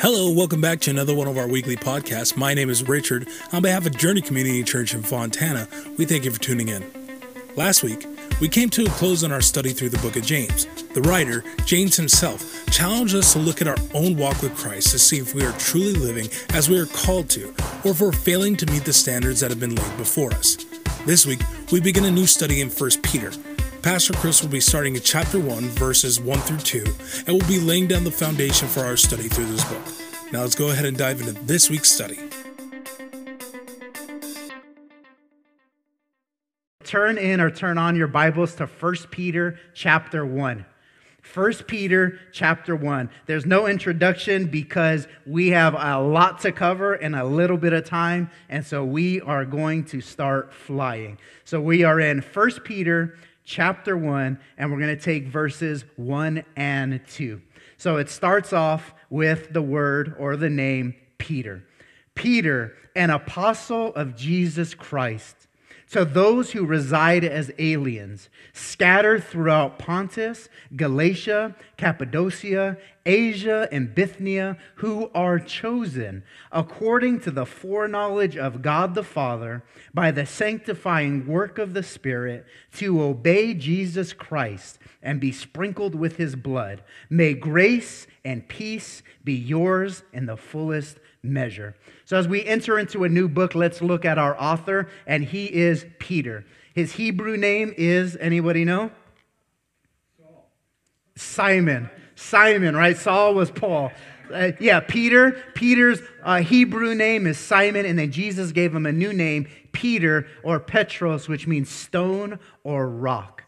Hello, welcome back to another one of our weekly podcasts. My name is Richard. On behalf of Journey Community Church in Fontana, we thank you for tuning in. Last week, we came to a close on our study through the book of James. The writer, James himself, challenged us to look at our own walk with Christ to see if we are truly living as we are called to, or if we're failing to meet the standards that have been laid before us. This week, we begin a new study in 1 Peter. Pastor Chris will be starting in chapter 1, verses 1 through 2, and will be laying down the foundation for our study through this book. Now let's go ahead and dive into this week's study. turn in or turn on your Bibles to 1 Peter chapter 1. 1 Peter chapter 1. There's no introduction because we have a lot to cover in a little bit of time, and so we are going to start flying. So we are in 1 Peter chapter 1, and we're going to take verses 1 and 2. So it starts off with the word or the name Peter. Peter, an apostle of Jesus Christ to those who reside as aliens, scattered throughout Pontus, Galatia, Cappadocia, Asia, and Bithynia, who are chosen according to the foreknowledge of God the Father by the sanctifying work of the Spirit to obey Jesus Christ and be sprinkled with his blood. May grace and peace be yours in the fullest measure. So, as we enter into a new book, let's look at our author, and he is Peter. His Hebrew name is, anybody know? Saul. Simon. Simon, right? Saul was Paul. Uh, yeah, Peter. Peter's uh, Hebrew name is Simon, and then Jesus gave him a new name, Peter or Petros, which means stone or rock.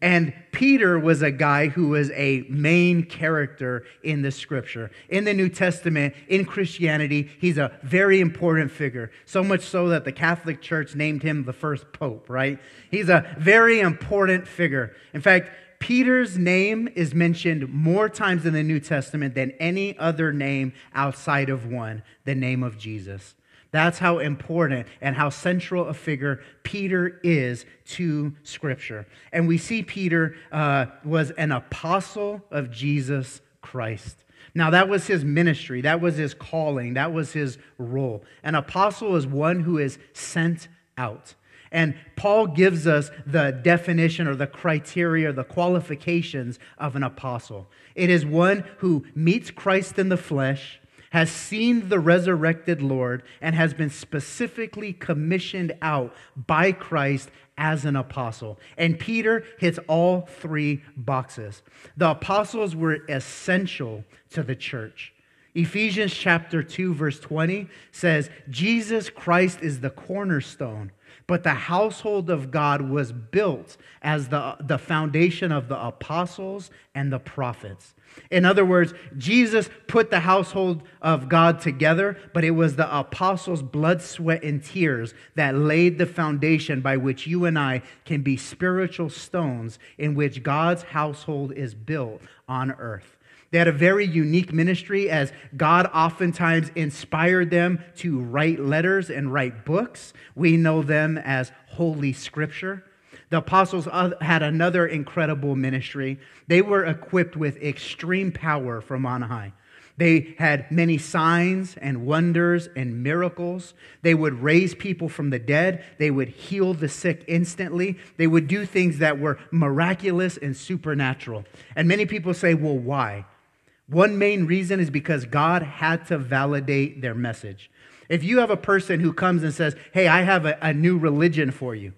And Peter was a guy who was a main character in the scripture. In the New Testament, in Christianity, he's a very important figure. So much so that the Catholic Church named him the first pope, right? He's a very important figure. In fact, Peter's name is mentioned more times in the New Testament than any other name outside of one, the name of Jesus. That's how important and how central a figure Peter is to Scripture. And we see Peter uh, was an apostle of Jesus Christ. Now, that was his ministry, that was his calling, that was his role. An apostle is one who is sent out. And Paul gives us the definition or the criteria, the qualifications of an apostle. It is one who meets Christ in the flesh has seen the resurrected Lord and has been specifically commissioned out by Christ as an apostle. And Peter hits all three boxes. The apostles were essential to the church. Ephesians chapter 2 verse 20 says Jesus Christ is the cornerstone but the household of God was built as the, the foundation of the apostles and the prophets. In other words, Jesus put the household of God together, but it was the apostles' blood, sweat, and tears that laid the foundation by which you and I can be spiritual stones in which God's household is built on earth. They had a very unique ministry as God oftentimes inspired them to write letters and write books. We know them as Holy Scripture. The apostles had another incredible ministry. They were equipped with extreme power from on high. They had many signs and wonders and miracles. They would raise people from the dead. They would heal the sick instantly. They would do things that were miraculous and supernatural. And many people say, well, why? One main reason is because God had to validate their message. If you have a person who comes and says, Hey, I have a, a new religion for you,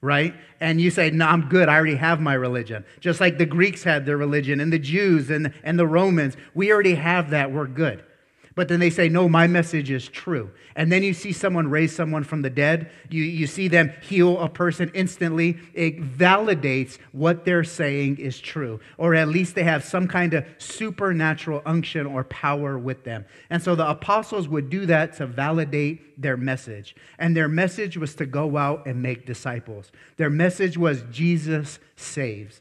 right? And you say, No, I'm good. I already have my religion. Just like the Greeks had their religion and the Jews and, and the Romans. We already have that. We're good. But then they say, no, my message is true. And then you see someone raise someone from the dead. You, you see them heal a person instantly. It validates what they're saying is true. Or at least they have some kind of supernatural unction or power with them. And so the apostles would do that to validate their message. And their message was to go out and make disciples. Their message was Jesus saves.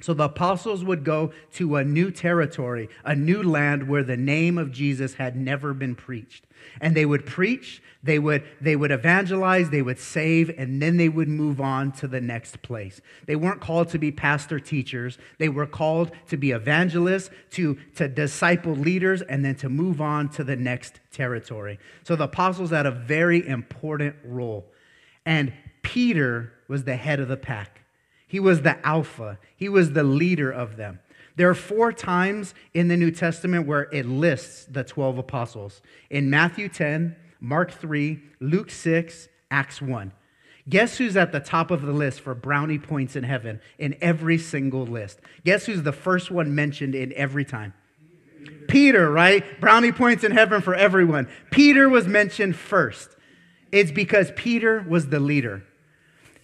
So the apostles would go to a new territory, a new land where the name of Jesus had never been preached. And they would preach, they would, they would evangelize, they would save, and then they would move on to the next place. They weren't called to be pastor teachers. They were called to be evangelists, to, to disciple leaders, and then to move on to the next territory. So the apostles had a very important role. And Peter was the head of the pack. He was the alpha, he was the leader of them. There are four times in the New Testament where it lists the 12 apostles in Matthew 10, Mark 3, Luke 6, Acts 1. Guess who's at the top of the list for brownie points in heaven in every single list? Guess who's the first one mentioned in every time? Peter, right? Brownie points in heaven for everyone. Peter was mentioned first. It's because Peter was the leader.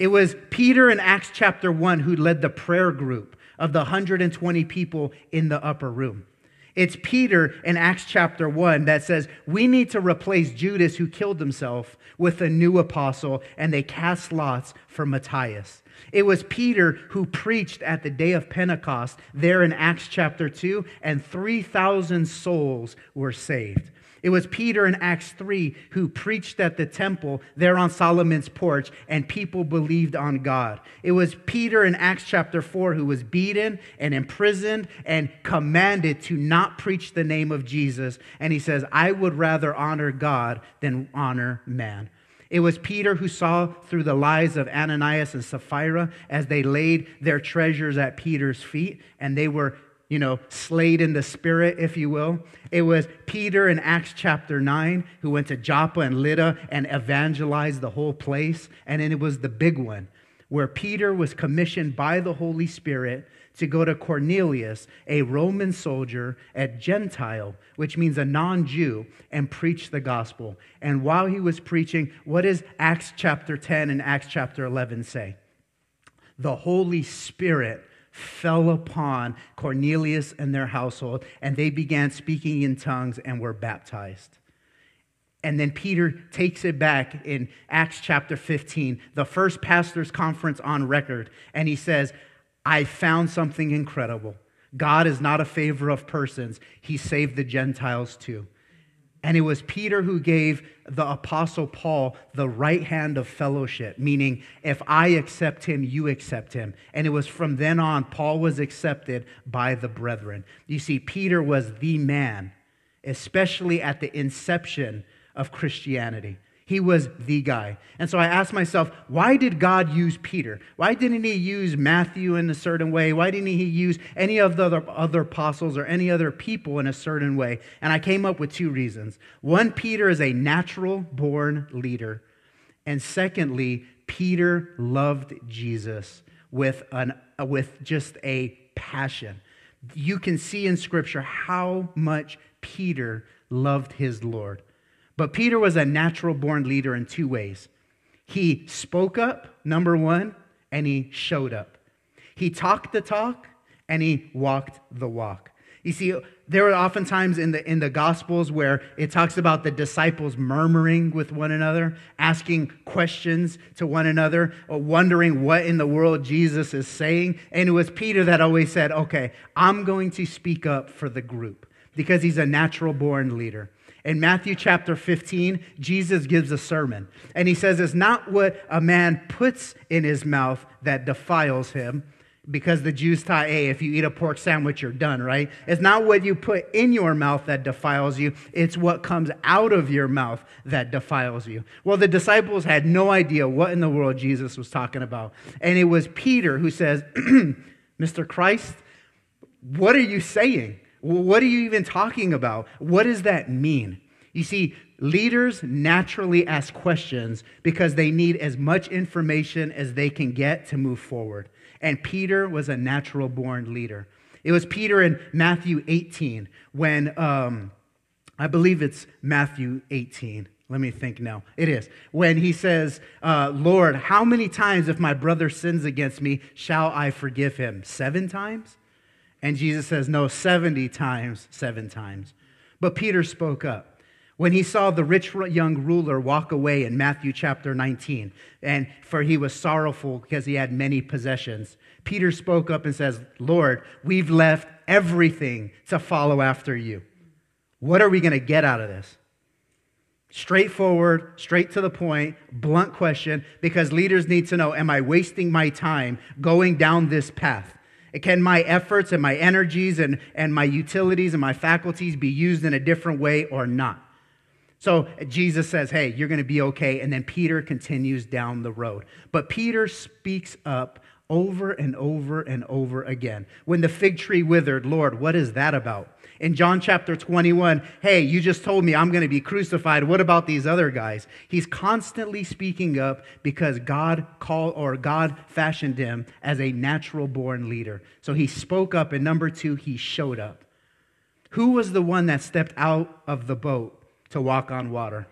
It was Peter in Acts chapter 1 who led the prayer group of the 120 people in the upper room. It's Peter in Acts chapter 1 that says, We need to replace Judas, who killed himself, with a new apostle, and they cast lots for Matthias. It was Peter who preached at the day of Pentecost there in Acts chapter 2, and 3,000 souls were saved. It was Peter in Acts 3 who preached at the temple there on Solomon's porch, and people believed on God. It was Peter in Acts chapter 4 who was beaten and imprisoned and commanded to not preach the name of Jesus. And he says, I would rather honor God than honor man. It was Peter who saw through the lies of Ananias and Sapphira as they laid their treasures at Peter's feet, and they were you know, slayed in the spirit, if you will. It was Peter in Acts chapter 9 who went to Joppa and Lydda and evangelized the whole place. And then it was the big one where Peter was commissioned by the Holy Spirit to go to Cornelius, a Roman soldier, a Gentile, which means a non Jew, and preach the gospel. And while he was preaching, what does Acts chapter 10 and Acts chapter 11 say? The Holy Spirit fell upon Cornelius and their household, and they began speaking in tongues and were baptized. And then Peter takes it back in Acts chapter 15, the first pastor's conference on record, and he says, I found something incredible. God is not a favor of persons, He saved the Gentiles too. And it was Peter who gave the apostle Paul the right hand of fellowship, meaning if I accept him, you accept him. And it was from then on, Paul was accepted by the brethren. You see, Peter was the man, especially at the inception of Christianity. He was the guy. And so I asked myself, why did God use Peter? Why didn't he use Matthew in a certain way? Why didn't he use any of the other, apostles or any other people in a certain way? And I came up with two reasons. One, Peter is a natural born leader. And secondly, Peter loved Jesus with, an, uh, with just a passion. You can see in Scripture how much Peter loved his Lord. But Peter was a natural born leader in two ways. He spoke up, number one, and he showed up. He talked the talk and he walked the walk. You see, there are oftentimes in the, in the Gospels where it talks about the disciples murmuring with one another, asking questions to one another, or wondering what in the world Jesus is saying. And it was Peter that always said, Okay, I'm going to speak up for the group because he's a natural born leader. In Matthew chapter 15, Jesus gives a sermon, and he says, It's not what a man puts in his mouth that defiles him, because the Jews taught, hey, if you eat a pork sandwich, you're done, right? It's not what you put in your mouth that defiles you, it's what comes out of your mouth that defiles you. Well, the disciples had no idea what in the world Jesus was talking about. And it was Peter who says, Mr. Christ, what are you saying? What are you even talking about? What does that mean? You see, leaders naturally ask questions because they need as much information as they can get to move forward. And Peter was a natural born leader. It was Peter in Matthew 18 when, um, I believe it's Matthew 18. Let me think now. It is. When he says, uh, Lord, how many times if my brother sins against me shall I forgive him? Seven times? And Jesus says, No, 70 times, seven times. But Peter spoke up. When he saw the rich young ruler walk away in Matthew chapter 19, and for he was sorrowful because he had many possessions, Peter spoke up and says, Lord, we've left everything to follow after you. What are we going to get out of this? Straightforward, straight to the point, blunt question, because leaders need to know Am I wasting my time going down this path? Can my efforts and my energies and, and my utilities and my faculties be used in a different way or not? So Jesus says, Hey, you're going to be okay. And then Peter continues down the road. But Peter speaks up over and over and over again. When the fig tree withered, Lord, what is that about? In John chapter 21, hey, you just told me I'm going to be crucified. What about these other guys? He's constantly speaking up because God called or God fashioned him as a natural born leader. So he spoke up. And number two, he showed up. Who was the one that stepped out of the boat to walk on water?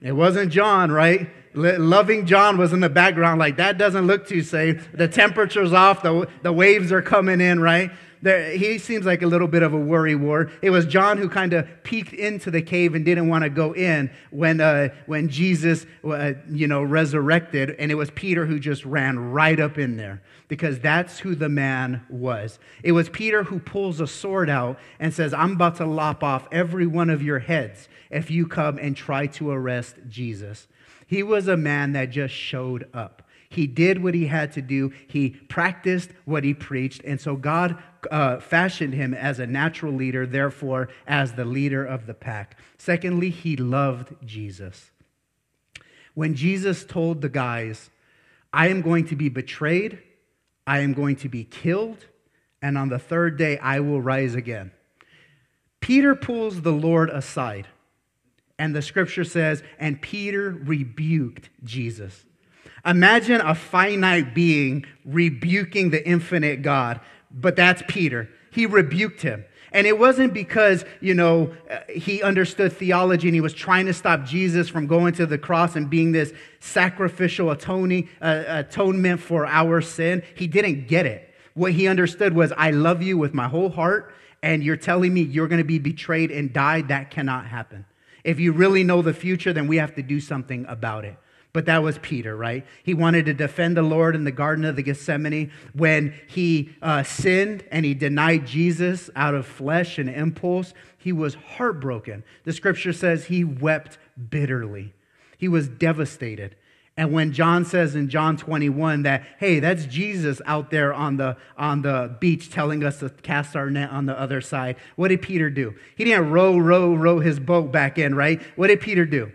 It wasn't John, right? Loving John was in the background, like that doesn't look too safe. The temperature's off, the, the waves are coming in, right? There, he seems like a little bit of a worry war. It was John who kind of peeked into the cave and didn't want to go in when, uh, when Jesus, uh, you know, resurrected. And it was Peter who just ran right up in there because that's who the man was. It was Peter who pulls a sword out and says, I'm about to lop off every one of your heads if you come and try to arrest Jesus. He was a man that just showed up. He did what he had to do. He practiced what he preached. And so God uh, fashioned him as a natural leader, therefore, as the leader of the pack. Secondly, he loved Jesus. When Jesus told the guys, I am going to be betrayed, I am going to be killed, and on the third day I will rise again. Peter pulls the Lord aside, and the scripture says, and Peter rebuked Jesus. Imagine a finite being rebuking the infinite God, but that's Peter. He rebuked him. And it wasn't because, you know, uh, he understood theology and he was trying to stop Jesus from going to the cross and being this sacrificial atoning, uh, atonement for our sin. He didn't get it. What he understood was, I love you with my whole heart, and you're telling me you're going to be betrayed and die. That cannot happen. If you really know the future, then we have to do something about it. But that was Peter, right? He wanted to defend the Lord in the Garden of the Gethsemane when he uh, sinned and he denied Jesus out of flesh and impulse. He was heartbroken. The scripture says he wept bitterly, he was devastated. And when John says in John 21 that, hey, that's Jesus out there on the, on the beach telling us to cast our net on the other side, what did Peter do? He didn't row, row, row his boat back in, right? What did Peter do?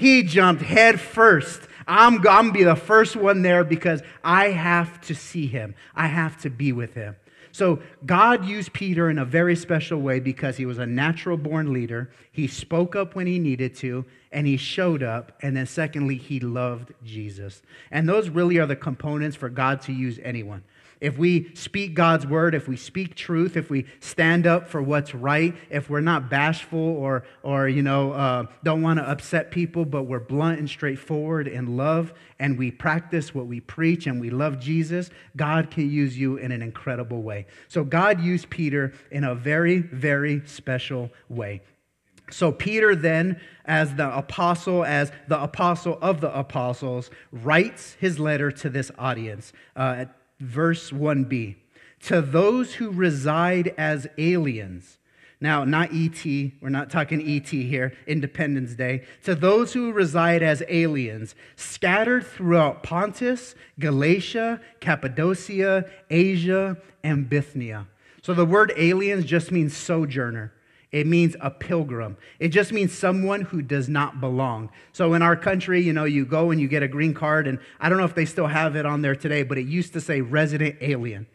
He jumped head first. I'm going to be the first one there because I have to see him. I have to be with him. So God used Peter in a very special way because he was a natural born leader. He spoke up when he needed to, and he showed up. And then, secondly, he loved Jesus. And those really are the components for God to use anyone if we speak God's word, if we speak truth, if we stand up for what's right, if we're not bashful or, or you know, uh, don't want to upset people, but we're blunt and straightforward in love, and we practice what we preach and we love Jesus, God can use you in an incredible way. So God used Peter in a very, very special way. So, Peter then, as the apostle, as the apostle of the apostles, writes his letter to this audience. Uh, verse 1b. To those who reside as aliens, now, not ET, we're not talking ET here, Independence Day. To those who reside as aliens, scattered throughout Pontus, Galatia, Cappadocia, Asia, and Bithynia. So the word aliens just means sojourner. It means a pilgrim. It just means someone who does not belong. So in our country, you know, you go and you get a green card, and I don't know if they still have it on there today, but it used to say resident alien.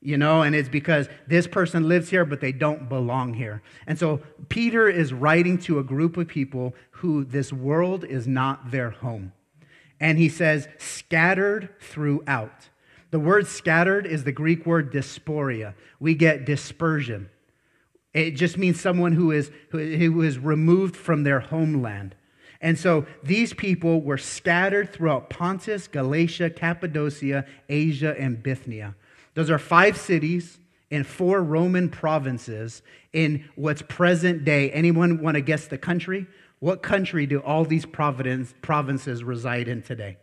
You know, and it's because this person lives here, but they don't belong here. And so Peter is writing to a group of people who this world is not their home. And he says, scattered throughout. The word scattered is the Greek word diaspora. We get dispersion. It just means someone who is, who is removed from their homeland. And so these people were scattered throughout Pontus, Galatia, Cappadocia, Asia, and Bithynia. Those are five cities in four Roman provinces in what's present day. Anyone want to guess the country? What country do all these provinces reside in today?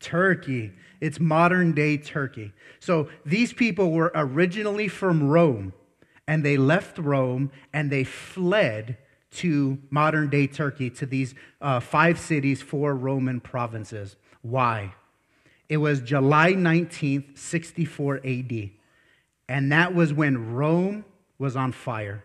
Turkey. It's modern day Turkey. So these people were originally from Rome, and they left Rome and they fled to modern day Turkey, to these uh, five cities, four Roman provinces. Why? It was July 19th, 64 AD. And that was when Rome was on fire.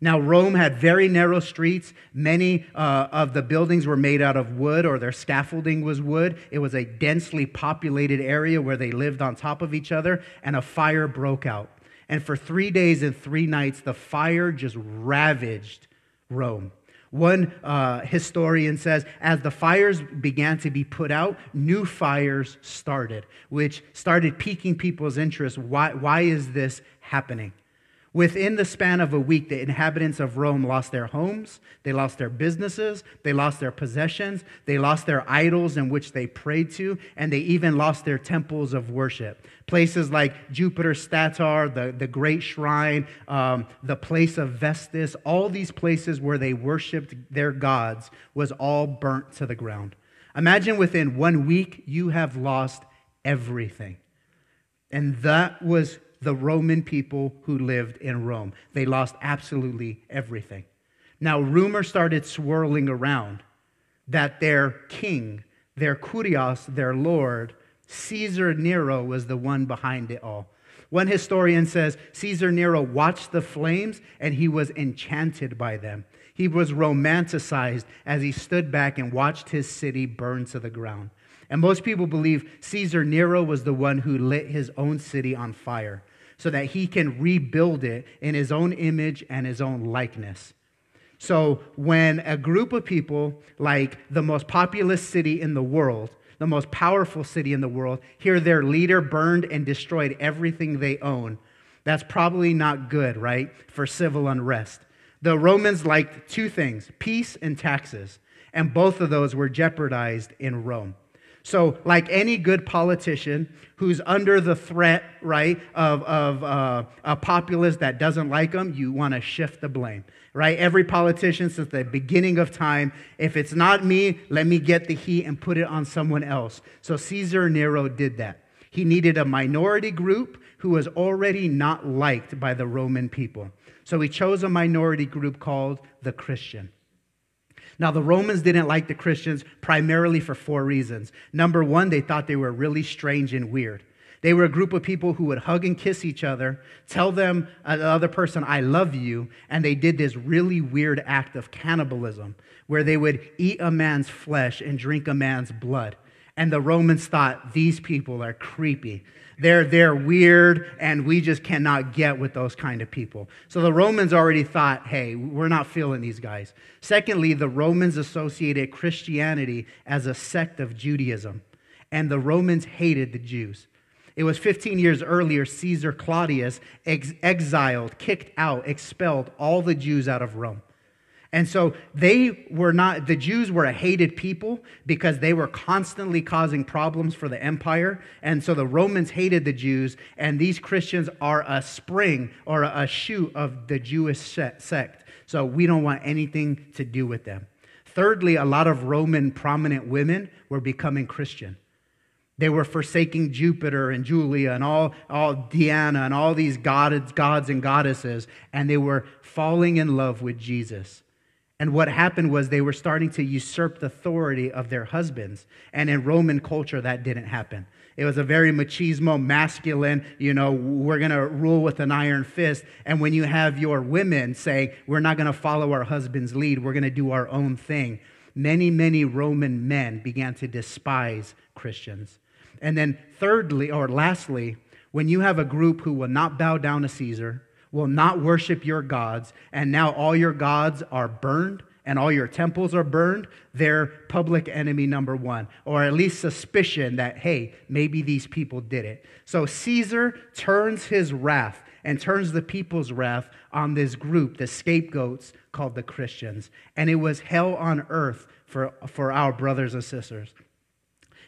Now, Rome had very narrow streets. Many uh, of the buildings were made out of wood or their scaffolding was wood. It was a densely populated area where they lived on top of each other, and a fire broke out. And for three days and three nights, the fire just ravaged Rome. One uh, historian says, as the fires began to be put out, new fires started, which started piquing people's interest. Why, why is this happening? Within the span of a week, the inhabitants of Rome lost their homes, they lost their businesses, they lost their possessions, they lost their idols in which they prayed to, and they even lost their temples of worship. Places like Jupiter Stator, the, the Great Shrine, um, the place of Vestas, all these places where they worshiped their gods was all burnt to the ground. Imagine within one week, you have lost everything. And that was the Roman people who lived in Rome. They lost absolutely everything. Now, rumor started swirling around that their king, their kurios, their lord, Caesar Nero, was the one behind it all. One historian says Caesar Nero watched the flames and he was enchanted by them. He was romanticized as he stood back and watched his city burn to the ground. And most people believe Caesar Nero was the one who lit his own city on fire so that he can rebuild it in his own image and his own likeness. So, when a group of people, like the most populous city in the world, the most powerful city in the world, hear their leader burned and destroyed everything they own, that's probably not good, right, for civil unrest. The Romans liked two things peace and taxes, and both of those were jeopardized in Rome. So, like any good politician who's under the threat, right, of, of uh, a populace that doesn't like them, you want to shift the blame, right? Every politician since the beginning of time, if it's not me, let me get the heat and put it on someone else. So, Caesar Nero did that. He needed a minority group who was already not liked by the Roman people. So, he chose a minority group called the Christian. Now, the Romans didn't like the Christians primarily for four reasons. Number one, they thought they were really strange and weird. They were a group of people who would hug and kiss each other, tell them, uh, the other person, I love you, and they did this really weird act of cannibalism where they would eat a man's flesh and drink a man's blood. And the Romans thought these people are creepy. They're, they're weird, and we just cannot get with those kind of people. So the Romans already thought, hey, we're not feeling these guys. Secondly, the Romans associated Christianity as a sect of Judaism, and the Romans hated the Jews. It was 15 years earlier, Caesar Claudius ex- exiled, kicked out, expelled all the Jews out of Rome. And so they were not, the Jews were a hated people because they were constantly causing problems for the empire. And so the Romans hated the Jews, and these Christians are a spring or a shoot of the Jewish sect. So we don't want anything to do with them. Thirdly, a lot of Roman prominent women were becoming Christian. They were forsaking Jupiter and Julia and all, all Diana and all these gods, gods and goddesses, and they were falling in love with Jesus. And what happened was they were starting to usurp the authority of their husbands. And in Roman culture, that didn't happen. It was a very machismo, masculine, you know, we're going to rule with an iron fist. And when you have your women say, we're not going to follow our husband's lead, we're going to do our own thing, many, many Roman men began to despise Christians. And then, thirdly, or lastly, when you have a group who will not bow down to Caesar, will not worship your gods, and now all your gods are burned and all your temples are burned, they're public enemy number one, or at least suspicion that, hey, maybe these people did it. So Caesar turns his wrath and turns the people's wrath on this group, the scapegoats called the Christians. And it was hell on earth for, for our brothers and sisters.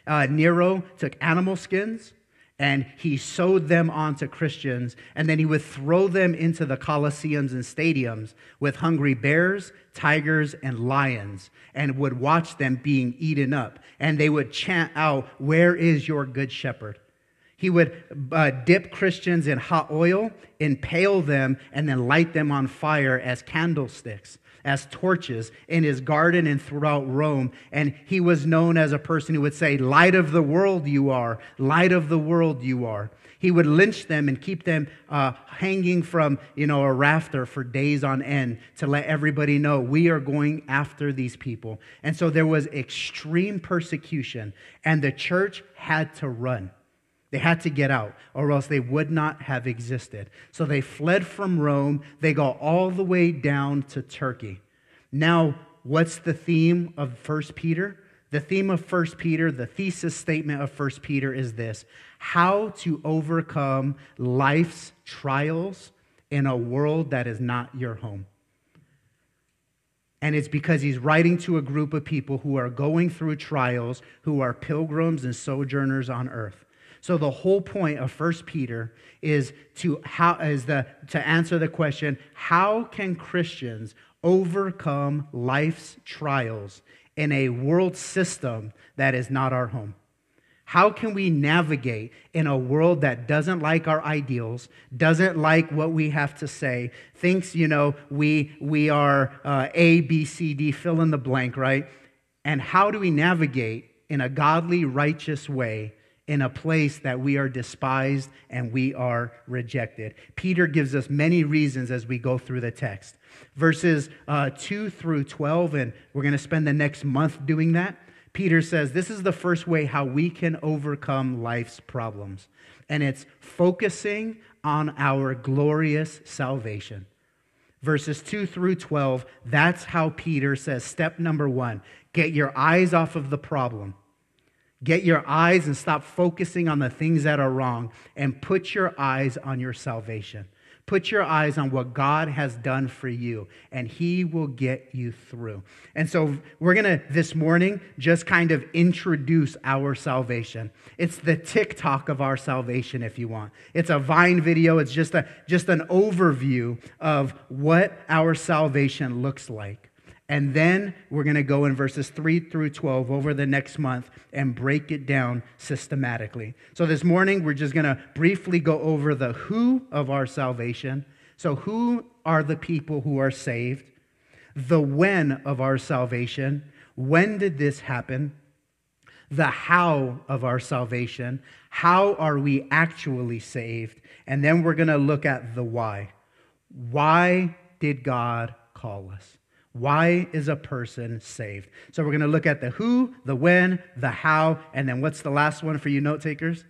Uh, Nero took animal skins and he sewed them onto Christians, and then he would throw them into the coliseums and stadiums with hungry bears, tigers, and lions, and would watch them being eaten up. And they would chant out, Where is your good shepherd? He would uh, dip Christians in hot oil, impale them, and then light them on fire as candlesticks as torches in his garden and throughout Rome. And he was known as a person who would say, Light of the world you are, light of the world you are. He would lynch them and keep them uh, hanging from, you know, a rafter for days on end to let everybody know we are going after these people. And so there was extreme persecution, and the church had to run. They had to get out, or else they would not have existed. So they fled from Rome. They go all the way down to Turkey. Now, what's the theme of 1 Peter? The theme of 1 Peter, the thesis statement of 1 Peter is this how to overcome life's trials in a world that is not your home. And it's because he's writing to a group of people who are going through trials, who are pilgrims and sojourners on earth. So the whole point of 1 Peter is to how is the to answer the question, how can Christians overcome life's trials in a world system that is not our home? How can we navigate in a world that doesn't like our ideals, doesn't like what we have to say, thinks, you know, we, we are uh, A, B, C, D, fill in the blank, right? And how do we navigate in a godly, righteous way in a place that we are despised and we are rejected. Peter gives us many reasons as we go through the text. Verses uh, 2 through 12, and we're going to spend the next month doing that. Peter says this is the first way how we can overcome life's problems, and it's focusing on our glorious salvation. Verses 2 through 12, that's how Peter says step number one get your eyes off of the problem Get your eyes and stop focusing on the things that are wrong and put your eyes on your salvation. Put your eyes on what God has done for you, and He will get you through. And so, we're going to this morning just kind of introduce our salvation. It's the TikTok of our salvation, if you want. It's a Vine video, it's just, a, just an overview of what our salvation looks like. And then we're going to go in verses 3 through 12 over the next month and break it down systematically. So this morning, we're just going to briefly go over the who of our salvation. So, who are the people who are saved? The when of our salvation. When did this happen? The how of our salvation. How are we actually saved? And then we're going to look at the why. Why did God call us? Why is a person saved? So we're going to look at the who, the when, the how, and then what's the last one for you note takers?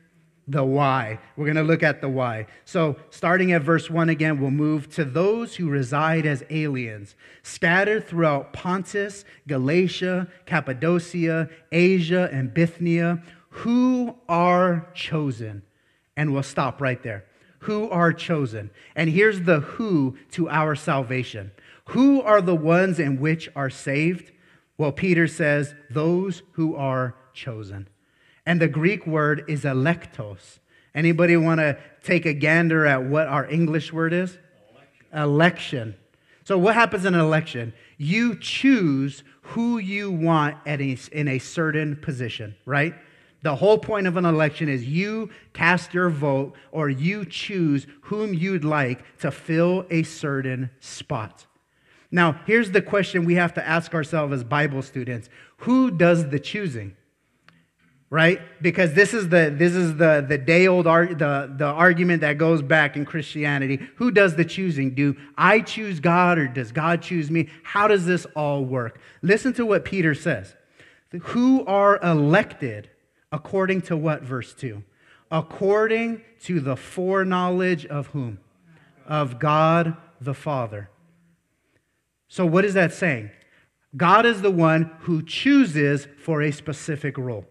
The why. We're going to look at the why. So, starting at verse 1 again, we'll move to those who reside as aliens, scattered throughout Pontus, Galatia, Cappadocia, Asia, and Bithynia, who are chosen. And we'll stop right there. Who are chosen. And here's the who to our salvation. Who are the ones in which are saved? Well, Peter says, those who are chosen. And the Greek word is electos. Anybody want to take a gander at what our English word is? Election. election. So, what happens in an election? You choose who you want at a, in a certain position, right? The whole point of an election is you cast your vote or you choose whom you'd like to fill a certain spot. Now, here's the question we have to ask ourselves as Bible students Who does the choosing? Right? Because this is the, this is the, the day old the, the argument that goes back in Christianity. Who does the choosing? Do I choose God or does God choose me? How does this all work? Listen to what Peter says. Who are elected according to what, verse 2? According to the foreknowledge of whom? Of God the Father. So, what is that saying? God is the one who chooses for a specific role.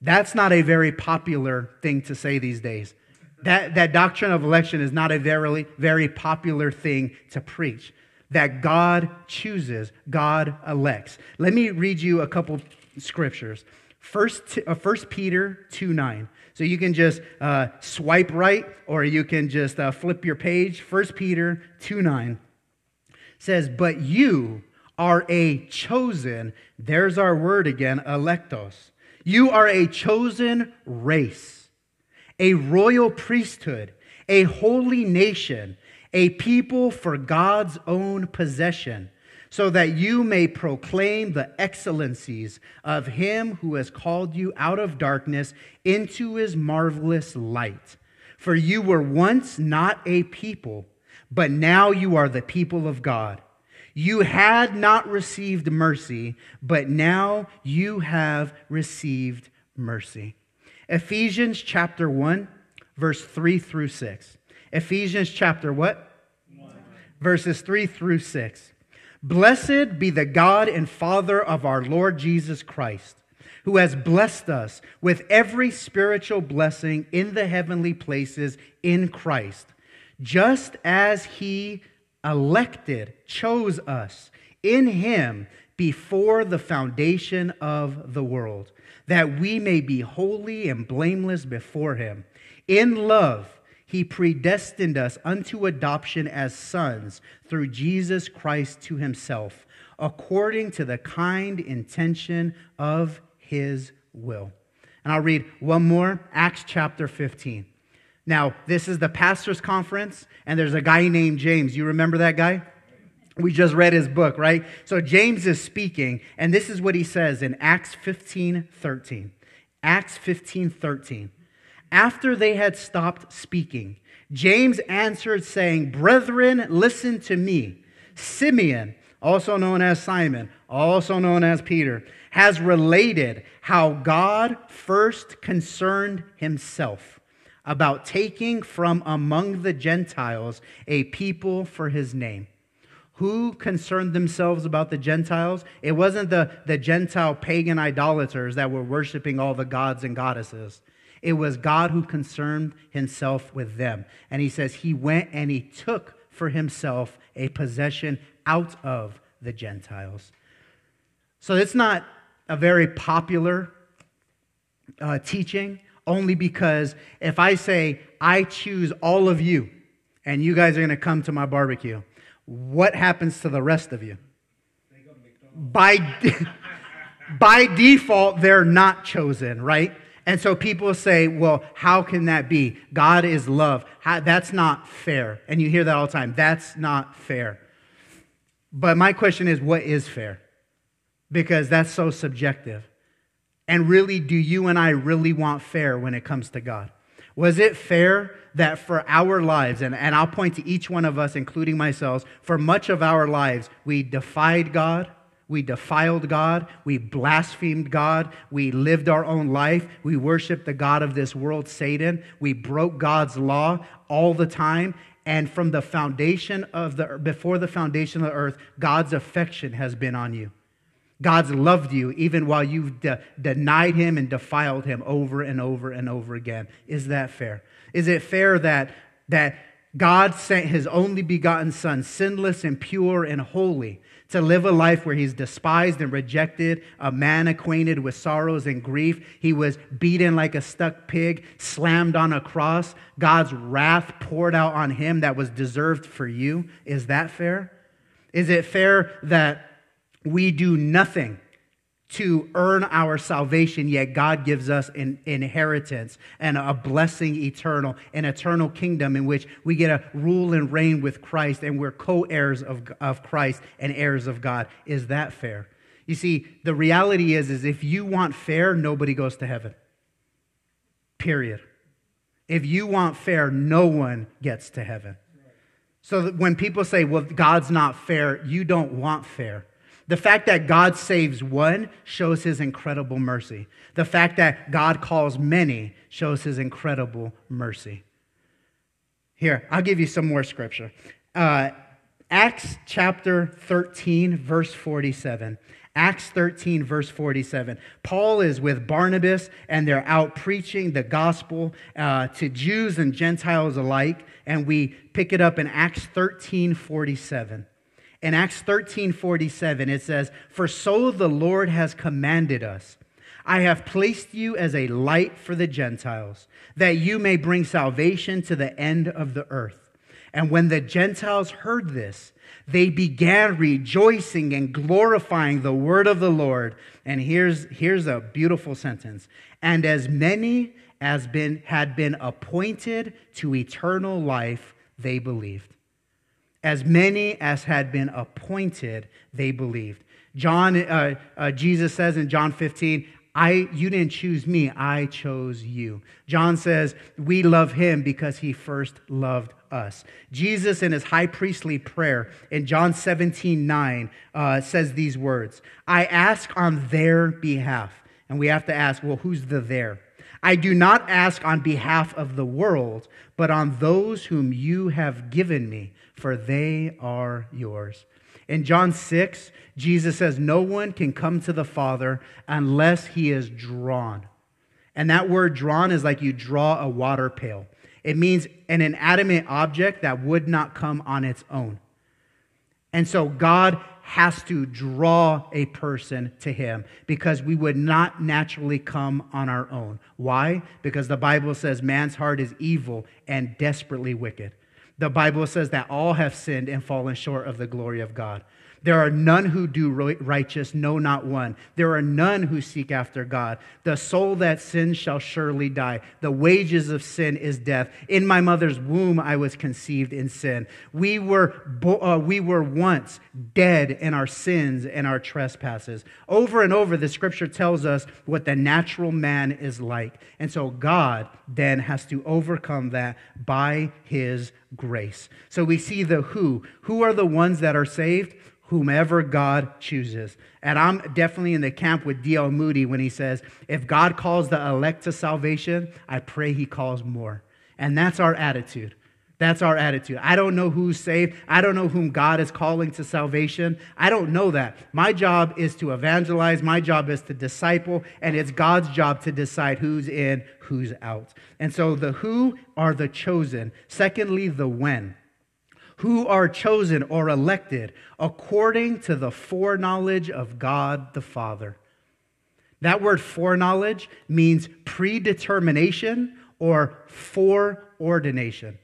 That's not a very popular thing to say these days. That, that doctrine of election is not a very, very popular thing to preach. That God chooses, God elects. Let me read you a couple scriptures. First, uh, First Peter 2 9. So you can just uh, swipe right or you can just uh, flip your page. First Peter 2 9 says, But you are a chosen, there's our word again, electos. You are a chosen race, a royal priesthood, a holy nation, a people for God's own possession so that you may proclaim the excellencies of him who has called you out of darkness into his marvelous light. For you were once not a people, but now you are the people of God. You had not received mercy, but now you have received mercy. Ephesians chapter 1, verse 3 through 6. Ephesians chapter what? 1. Verses 3 through 6. Blessed be the God and Father of our Lord Jesus Christ, who has blessed us with every spiritual blessing in the heavenly places in Christ, just as he elected, chose us in him before the foundation of the world, that we may be holy and blameless before him. In love, he predestined us unto adoption as sons through Jesus Christ to himself, according to the kind intention of his will. And I'll read one more Acts chapter 15. Now, this is the pastor's conference, and there's a guy named James. You remember that guy? We just read his book, right? So James is speaking, and this is what he says in Acts 15 13. Acts 15 13. After they had stopped speaking, James answered, saying, Brethren, listen to me. Simeon, also known as Simon, also known as Peter, has related how God first concerned himself about taking from among the Gentiles a people for his name. Who concerned themselves about the Gentiles? It wasn't the, the Gentile pagan idolaters that were worshiping all the gods and goddesses. It was God who concerned himself with them. And he says he went and he took for himself a possession out of the Gentiles. So it's not a very popular uh, teaching, only because if I say, I choose all of you, and you guys are going to come to my barbecue, what happens to the rest of you? By, by default, they're not chosen, right? And so people say, well, how can that be? God is love. How, that's not fair. And you hear that all the time. That's not fair. But my question is, what is fair? Because that's so subjective. And really, do you and I really want fair when it comes to God? Was it fair that for our lives, and, and I'll point to each one of us, including myself, for much of our lives, we defied God, we defiled God. We blasphemed God. We lived our own life. We worshiped the God of this world, Satan. We broke God's law all the time. And from the foundation of the, before the foundation of the earth, God's affection has been on you. God's loved you even while you've de- denied him and defiled him over and over and over again. Is that fair? Is it fair that, that God sent his only begotten son, sinless and pure and holy, to live a life where he's despised and rejected, a man acquainted with sorrows and grief. He was beaten like a stuck pig, slammed on a cross. God's wrath poured out on him that was deserved for you. Is that fair? Is it fair that we do nothing to earn our salvation, yet God gives us an inheritance and a blessing eternal, an eternal kingdom in which we get to rule and reign with Christ and we're co heirs of, of Christ and heirs of God. Is that fair? You see, the reality is, is if you want fair, nobody goes to heaven. Period. If you want fair, no one gets to heaven. So when people say, well, God's not fair, you don't want fair. The fact that God saves one shows his incredible mercy. The fact that God calls many shows his incredible mercy. Here, I'll give you some more scripture. Uh, Acts chapter 13, verse 47. Acts 13, verse 47. Paul is with Barnabas, and they're out preaching the gospel uh, to Jews and Gentiles alike. And we pick it up in Acts 13, 47. In Acts 13 47, it says, For so the Lord has commanded us. I have placed you as a light for the Gentiles, that you may bring salvation to the end of the earth. And when the Gentiles heard this, they began rejoicing and glorifying the word of the Lord. And here's, here's a beautiful sentence. And as many as been, had been appointed to eternal life, they believed. As many as had been appointed, they believed. John, uh, uh, Jesus says in John 15, I, you didn't choose me, I chose you. John says, we love him because he first loved us. Jesus, in his high priestly prayer in John 17 9, uh, says these words I ask on their behalf. And we have to ask, well, who's the there? I do not ask on behalf of the world, but on those whom you have given me, for they are yours. In John 6, Jesus says, No one can come to the Father unless he is drawn. And that word drawn is like you draw a water pail. It means an inanimate object that would not come on its own. And so God has to draw a person to him because we would not naturally come on our own. Why? Because the Bible says man's heart is evil and desperately wicked. The Bible says that all have sinned and fallen short of the glory of God. There are none who do righteous, no, not one. There are none who seek after God. The soul that sins shall surely die. The wages of sin is death. In my mother's womb I was conceived in sin. We were, bo- uh, we were once dead in our sins and our trespasses. Over and over, the scripture tells us what the natural man is like. And so God then has to overcome that by his grace. So we see the who. Who are the ones that are saved? Whomever God chooses. And I'm definitely in the camp with D.L. Moody when he says, if God calls the elect to salvation, I pray he calls more. And that's our attitude. That's our attitude. I don't know who's saved. I don't know whom God is calling to salvation. I don't know that. My job is to evangelize. My job is to disciple. And it's God's job to decide who's in, who's out. And so the who are the chosen. Secondly, the when who are chosen or elected according to the foreknowledge of God the Father. That word foreknowledge means predetermination or foreordination.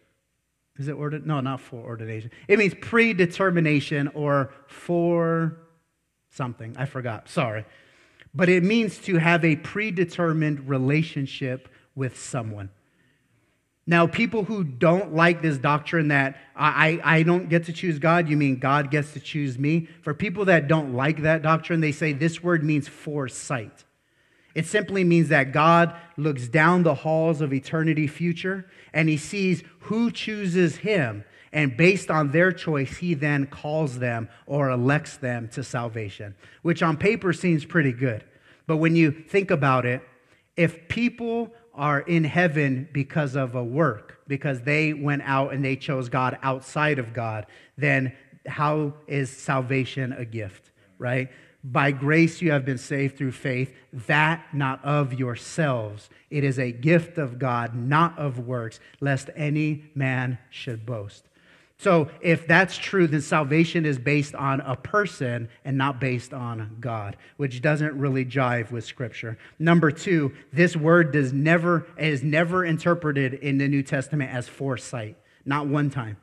Is it order? No, not foreordination. It means predetermination or for something. I forgot. Sorry. But it means to have a predetermined relationship with someone. Now, people who don't like this doctrine that I, I don't get to choose God, you mean God gets to choose me? For people that don't like that doctrine, they say this word means foresight. It simply means that God looks down the halls of eternity future and he sees who chooses him. And based on their choice, he then calls them or elects them to salvation, which on paper seems pretty good. But when you think about it, if people are in heaven because of a work, because they went out and they chose God outside of God, then how is salvation a gift, right? By grace you have been saved through faith, that not of yourselves. It is a gift of God, not of works, lest any man should boast. So, if that's true, then salvation is based on a person and not based on God, which doesn't really jive with Scripture. Number two, this word does never is never interpreted in the New Testament as foresight, not one time.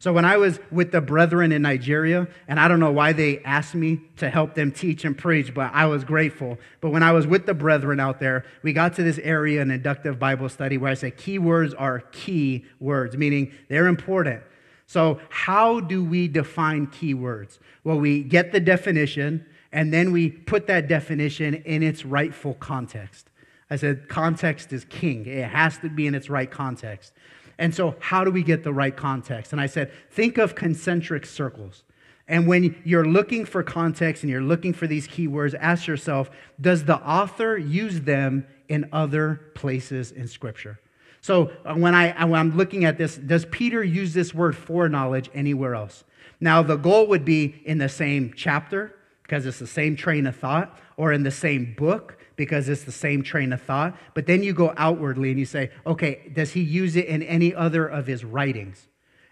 So when I was with the brethren in Nigeria, and I don't know why they asked me to help them teach and preach, but I was grateful. But when I was with the brethren out there, we got to this area in inductive Bible study where I said key words are key words, meaning they're important. So, how do we define keywords? Well, we get the definition and then we put that definition in its rightful context. I said, context is king, it has to be in its right context. And so, how do we get the right context? And I said, think of concentric circles. And when you're looking for context and you're looking for these keywords, ask yourself, does the author use them in other places in Scripture? So uh, when, I, when I'm looking at this, does Peter use this word foreknowledge anywhere else? Now, the goal would be in the same chapter, because it's the same train of thought, or in the same book, because it's the same train of thought. But then you go outwardly and you say, okay, does he use it in any other of his writings?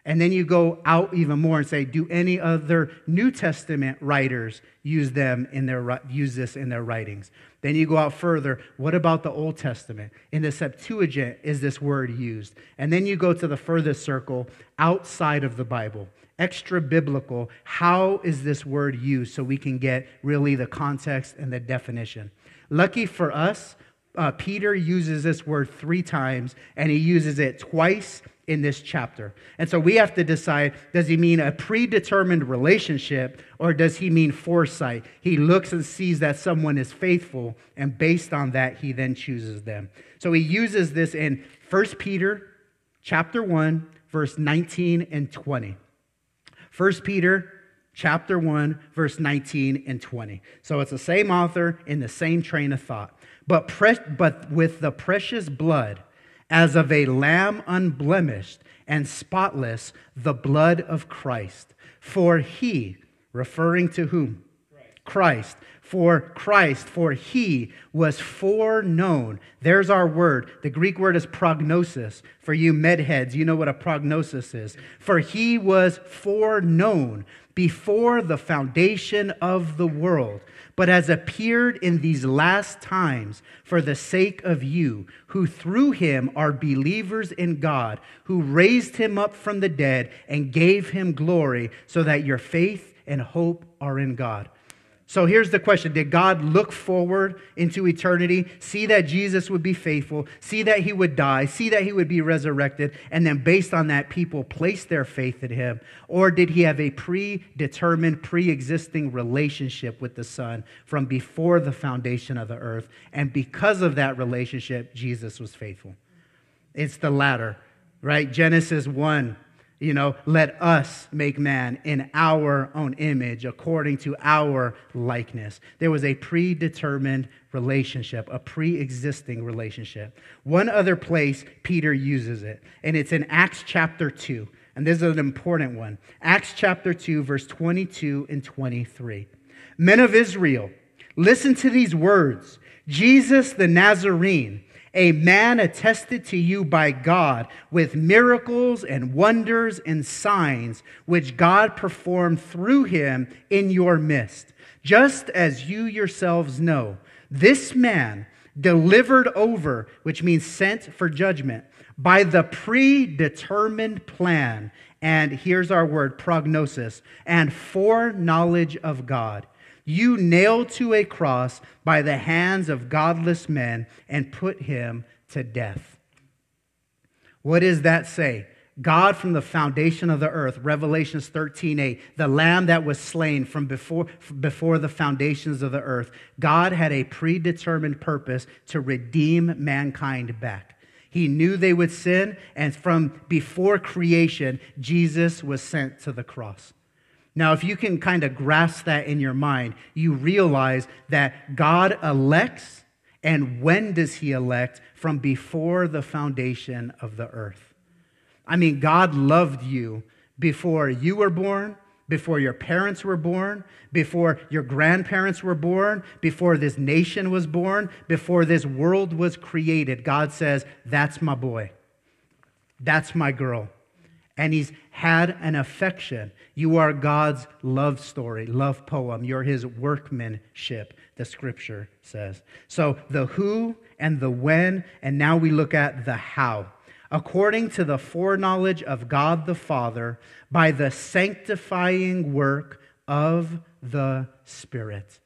And then you go out even more and say, do any other New Testament writers use them in their use this in their writings? Then you go out further. What about the Old Testament? In the Septuagint, is this word used? And then you go to the furthest circle outside of the Bible, extra biblical. How is this word used so we can get really the context and the definition? Lucky for us, uh, Peter uses this word three times, and he uses it twice in this chapter. And so we have to decide does he mean a predetermined relationship or does he mean foresight? He looks and sees that someone is faithful, and based on that, he then chooses them. So he uses this in 1 Peter chapter 1, verse 19 and 20. 1 Peter chapter 1, verse 19 and 20. So it's the same author in the same train of thought but, pre- but with the precious blood as of a lamb unblemished and spotless, the blood of Christ. For he, referring to whom? Christ. For Christ, for he was foreknown. There's our word. The Greek word is prognosis. For you medheads, you know what a prognosis is. For he was foreknown before the foundation of the world but has appeared in these last times for the sake of you, who through him are believers in God, who raised him up from the dead and gave him glory, so that your faith and hope are in God. So here's the question Did God look forward into eternity, see that Jesus would be faithful, see that he would die, see that he would be resurrected, and then based on that, people place their faith in him? Or did he have a predetermined, pre existing relationship with the Son from before the foundation of the earth? And because of that relationship, Jesus was faithful. It's the latter, right? Genesis 1 you know, let us make man in our own image according to our likeness. There was a predetermined relationship, a pre existing relationship. One other place Peter uses it, and it's in Acts chapter 2. And this is an important one. Acts chapter 2, verse 22 and 23. Men of Israel, listen to these words Jesus the Nazarene a man attested to you by God with miracles and wonders and signs which God performed through him in your midst. Just as you yourselves know, this man delivered over, which means sent for judgment, by the predetermined plan, and here's our word prognosis, and foreknowledge of God you nailed to a cross by the hands of godless men and put him to death. What does that say? God from the foundation of the earth, Revelations 13, 8, the lamb that was slain from before, before the foundations of the earth. God had a predetermined purpose to redeem mankind back. He knew they would sin, and from before creation, Jesus was sent to the cross. Now, if you can kind of grasp that in your mind, you realize that God elects, and when does He elect? From before the foundation of the earth. I mean, God loved you before you were born, before your parents were born, before your grandparents were born, before this nation was born, before this world was created. God says, That's my boy. That's my girl and he's had an affection. You are God's love story, love poem. You're his workmanship, the scripture says. So the who and the when, and now we look at the how. According to the foreknowledge of God the Father, by the sanctifying work of the Spirit.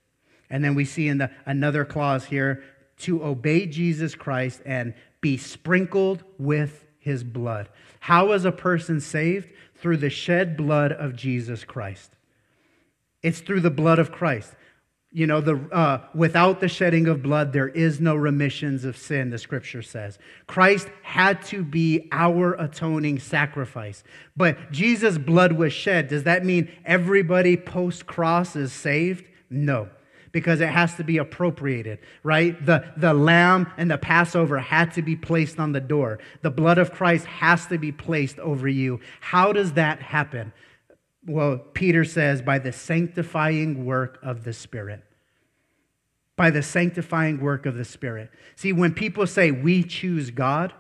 And then we see in the another clause here to obey Jesus Christ and be sprinkled with his blood. How is a person saved? Through the shed blood of Jesus Christ. It's through the blood of Christ. You know, the, uh, without the shedding of blood, there is no remissions of sin, the scripture says. Christ had to be our atoning sacrifice. But Jesus' blood was shed. Does that mean everybody post cross is saved? No because it has to be appropriated, right? The, the lamb and the Passover had to be placed on the door. The blood of Christ has to be placed over you. How does that happen? Well, Peter says, by the sanctifying work of the Spirit. By the sanctifying work of the Spirit. See, when people say we choose God,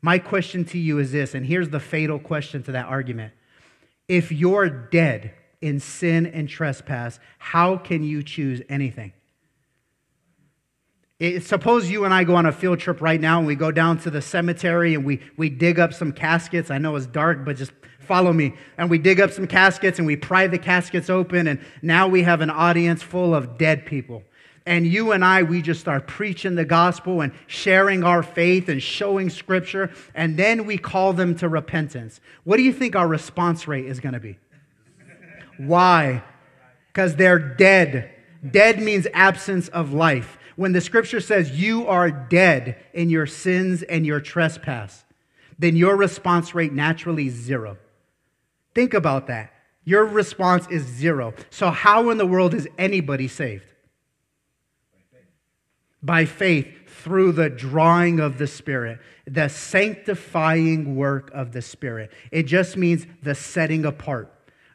My question to you is this, and here's the fatal question to that argument. If you're dead in sin and trespass, how can you choose anything? It, suppose you and I go on a field trip right now and we go down to the cemetery and we, we dig up some caskets. I know it's dark, but just follow me. And we dig up some caskets and we pry the caskets open, and now we have an audience full of dead people. And you and I, we just start preaching the gospel and sharing our faith and showing scripture, and then we call them to repentance. What do you think our response rate is going to be? Why? Because they're dead. Dead means absence of life. When the scripture says you are dead in your sins and your trespass, then your response rate naturally is zero. Think about that. Your response is zero. So, how in the world is anybody saved? by faith through the drawing of the Spirit, the sanctifying work of the Spirit. It just means the setting apart.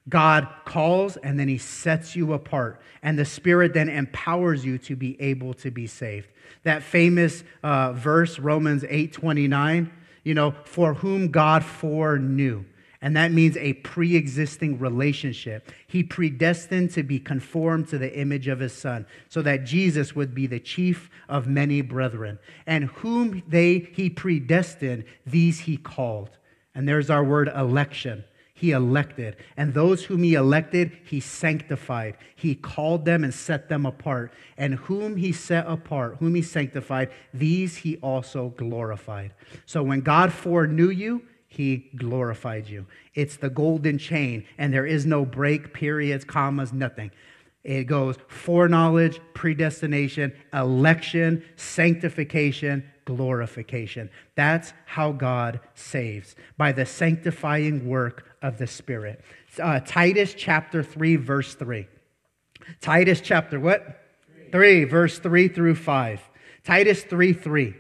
God calls and then he sets you apart, and the Spirit then empowers you to be able to be saved. That famous uh, verse, Romans 8 29, you know, for whom God foreknew and that means a pre existing relationship. He predestined to be conformed to the image of his son, so that Jesus would be the chief of many brethren. And whom they he predestined, these he called. And there's our word election. He elected. And those whom he elected, he sanctified. He called them and set them apart. And whom he set apart, whom he sanctified, these he also glorified. So when God foreknew you, he glorified you. It's the golden chain, and there is no break, periods, commas, nothing. It goes foreknowledge, predestination, election, sanctification, glorification. That's how God saves by the sanctifying work of the Spirit. Uh, Titus chapter 3, verse 3. Titus chapter what? 3. 3, verse 3 through 5. Titus 3 3.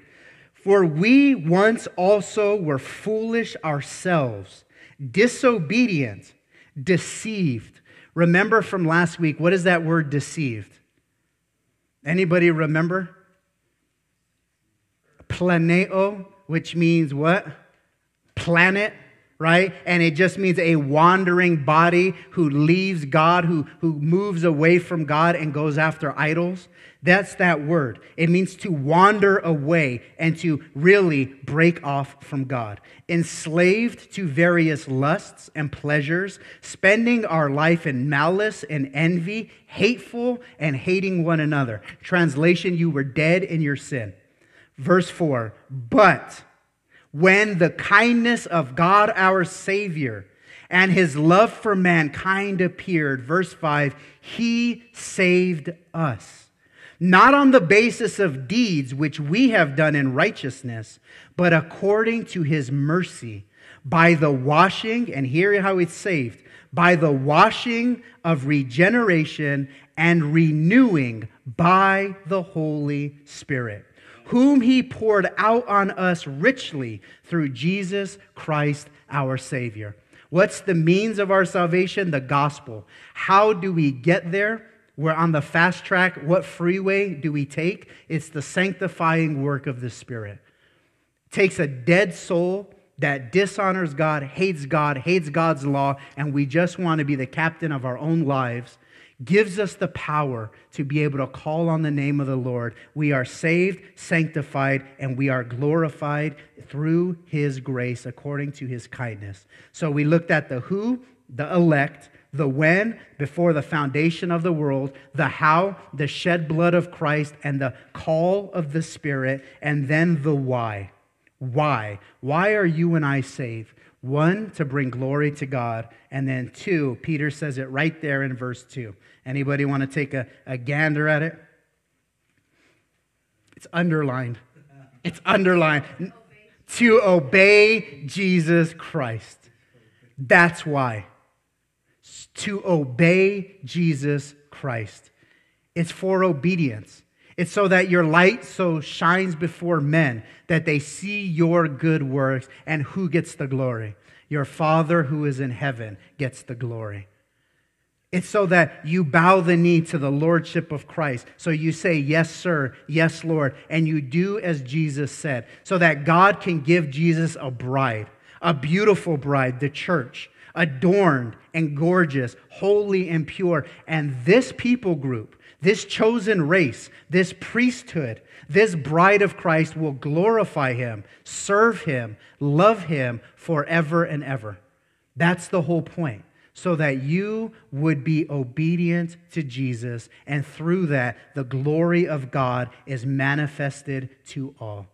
For we once also were foolish ourselves, disobedient, deceived. Remember from last week, what is that word deceived? Anybody remember? Planeo, which means what? Planet right? And it just means a wandering body who leaves God, who, who moves away from God and goes after idols. That's that word. It means to wander away and to really break off from God. Enslaved to various lusts and pleasures, spending our life in malice and envy, hateful and hating one another. Translation, you were dead in your sin. Verse 4, but when the kindness of God our Savior and his love for mankind appeared, verse 5, he saved us. Not on the basis of deeds which we have done in righteousness, but according to his mercy, by the washing, and hear how it's saved, by the washing of regeneration and renewing by the Holy Spirit whom he poured out on us richly through Jesus Christ our Savior. What's the means of our salvation? The gospel. How do we get there? We're on the fast track. What freeway do we take? It's the sanctifying work of the Spirit. It takes a dead soul that dishonors God, hates God, hates God's law, and we just want to be the captain of our own lives gives us the power to be able to call on the name of the Lord. We are saved, sanctified, and we are glorified through his grace according to his kindness. So we looked at the who, the elect, the when, before the foundation of the world, the how, the shed blood of Christ, and the call of the Spirit, and then the why. Why? Why are you and I saved? One, to bring glory to God. And then two, Peter says it right there in verse two. Anybody want to take a, a gander at it? It's underlined. It's underlined. To obey Jesus Christ. That's why. To obey Jesus Christ. It's for obedience. It's so that your light so shines before men that they see your good works and who gets the glory? Your Father who is in heaven gets the glory. It's so that you bow the knee to the lordship of Christ. So you say, Yes, sir, yes, Lord, and you do as Jesus said, so that God can give Jesus a bride, a beautiful bride, the church, adorned and gorgeous, holy and pure. And this people group, this chosen race, this priesthood, this bride of Christ will glorify him, serve him, love him forever and ever. That's the whole point so that you would be obedient to Jesus, and through that, the glory of God is manifested to all.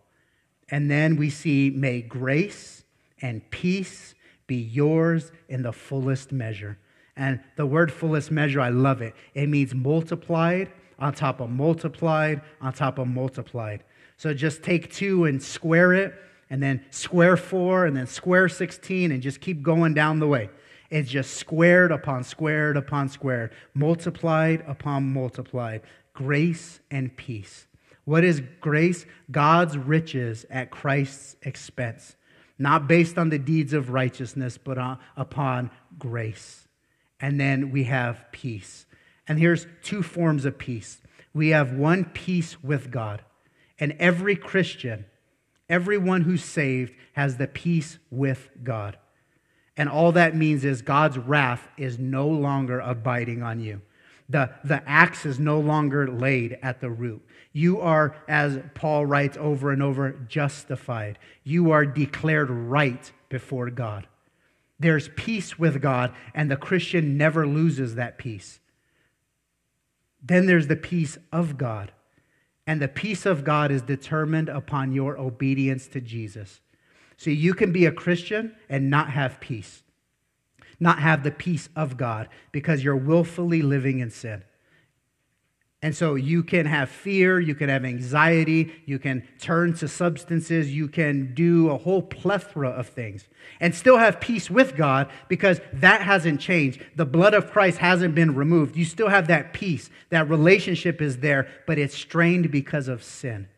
And then we see, may grace and peace be yours in the fullest measure. And the word fullest measure, I love it. It means multiplied on top of multiplied on top of multiplied. So just take two and square it, and then square four, and then square 16, and just keep going down the way. It's just squared upon squared upon squared, multiplied upon multiplied. Grace and peace. What is grace? God's riches at Christ's expense, not based on the deeds of righteousness, but on, upon grace. And then we have peace. And here's two forms of peace we have one peace with God. And every Christian, everyone who's saved, has the peace with God. And all that means is God's wrath is no longer abiding on you. The, the axe is no longer laid at the root. You are, as Paul writes over and over, justified. You are declared right before God. There's peace with God, and the Christian never loses that peace. Then there's the peace of God. And the peace of God is determined upon your obedience to Jesus. So you can be a Christian and not have peace, not have the peace of God because you're willfully living in sin. And so you can have fear, you can have anxiety, you can turn to substances, you can do a whole plethora of things and still have peace with God because that hasn't changed. The blood of Christ hasn't been removed. You still have that peace, that relationship is there, but it's strained because of sin.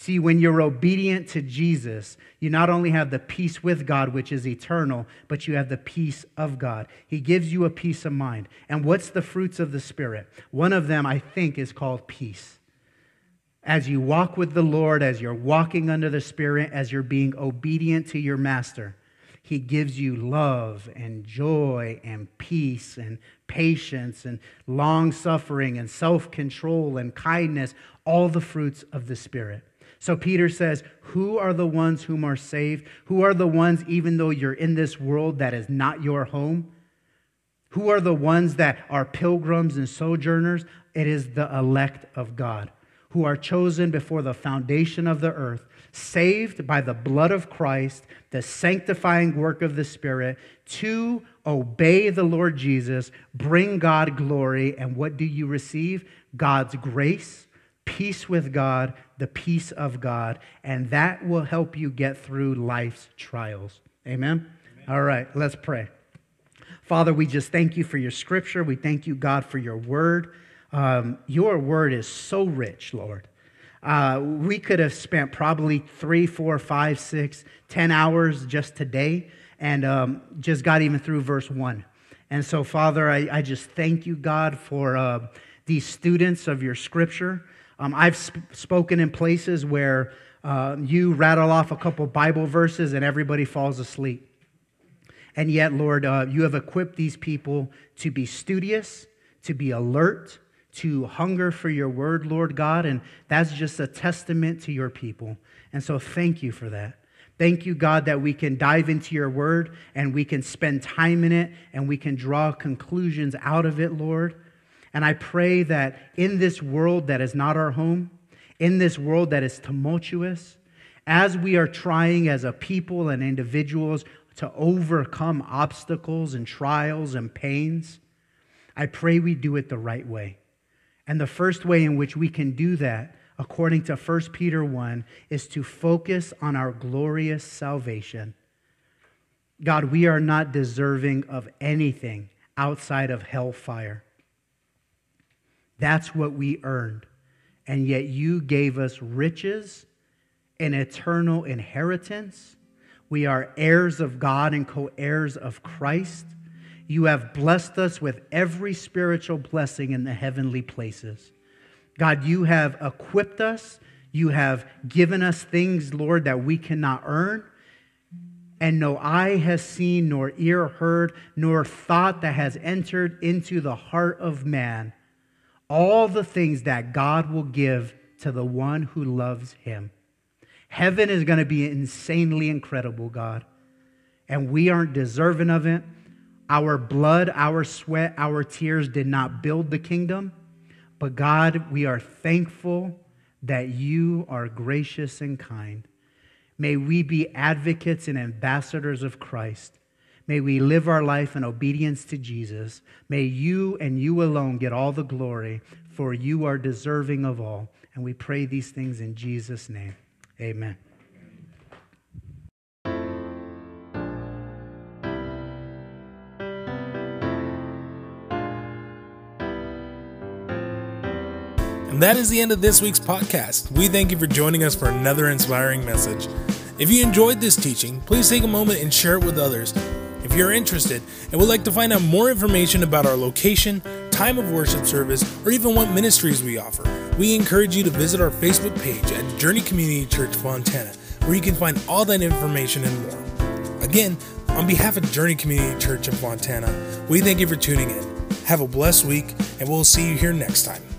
See, when you're obedient to Jesus, you not only have the peace with God, which is eternal, but you have the peace of God. He gives you a peace of mind. And what's the fruits of the Spirit? One of them, I think, is called peace. As you walk with the Lord, as you're walking under the Spirit, as you're being obedient to your master, He gives you love and joy and peace and patience and long suffering and self control and kindness, all the fruits of the Spirit. So Peter says, Who are the ones whom are saved? Who are the ones, even though you're in this world that is not your home? Who are the ones that are pilgrims and sojourners? It is the elect of God, who are chosen before the foundation of the earth, saved by the blood of Christ, the sanctifying work of the Spirit, to obey the Lord Jesus, bring God glory. And what do you receive? God's grace peace with God, the peace of God, and that will help you get through life's trials. Amen? Amen? All right, let's pray. Father, we just thank you for your scripture. We thank you, God, for your word. Um, your word is so rich, Lord. Uh, we could have spent probably three, four, five, six, ten hours just today and um, just got even through verse one. And so, Father, I, I just thank you, God, for uh, these students of your scripture. Um, I've sp- spoken in places where uh, you rattle off a couple Bible verses and everybody falls asleep. And yet, Lord, uh, you have equipped these people to be studious, to be alert, to hunger for your word, Lord God. And that's just a testament to your people. And so, thank you for that. Thank you, God, that we can dive into your word and we can spend time in it and we can draw conclusions out of it, Lord. And I pray that in this world that is not our home, in this world that is tumultuous, as we are trying as a people and individuals to overcome obstacles and trials and pains, I pray we do it the right way. And the first way in which we can do that, according to 1 Peter 1, is to focus on our glorious salvation. God, we are not deserving of anything outside of hellfire. That's what we earned. And yet you gave us riches, an eternal inheritance. We are heirs of God and co heirs of Christ. You have blessed us with every spiritual blessing in the heavenly places. God, you have equipped us. You have given us things, Lord, that we cannot earn. And no eye has seen, nor ear heard, nor thought that has entered into the heart of man all the things that God will give to the one who loves him. Heaven is going to be insanely incredible, God. And we aren't deserving of it. Our blood, our sweat, our tears did not build the kingdom. But God, we are thankful that you are gracious and kind. May we be advocates and ambassadors of Christ. May we live our life in obedience to Jesus. May you and you alone get all the glory, for you are deserving of all. And we pray these things in Jesus' name. Amen. And that is the end of this week's podcast. We thank you for joining us for another inspiring message. If you enjoyed this teaching, please take a moment and share it with others. If you're interested and would like to find out more information about our location, time of worship service, or even what ministries we offer, we encourage you to visit our Facebook page at Journey Community Church Fontana, where you can find all that information and more. Again, on behalf of Journey Community Church in Fontana, we thank you for tuning in. Have a blessed week, and we'll see you here next time.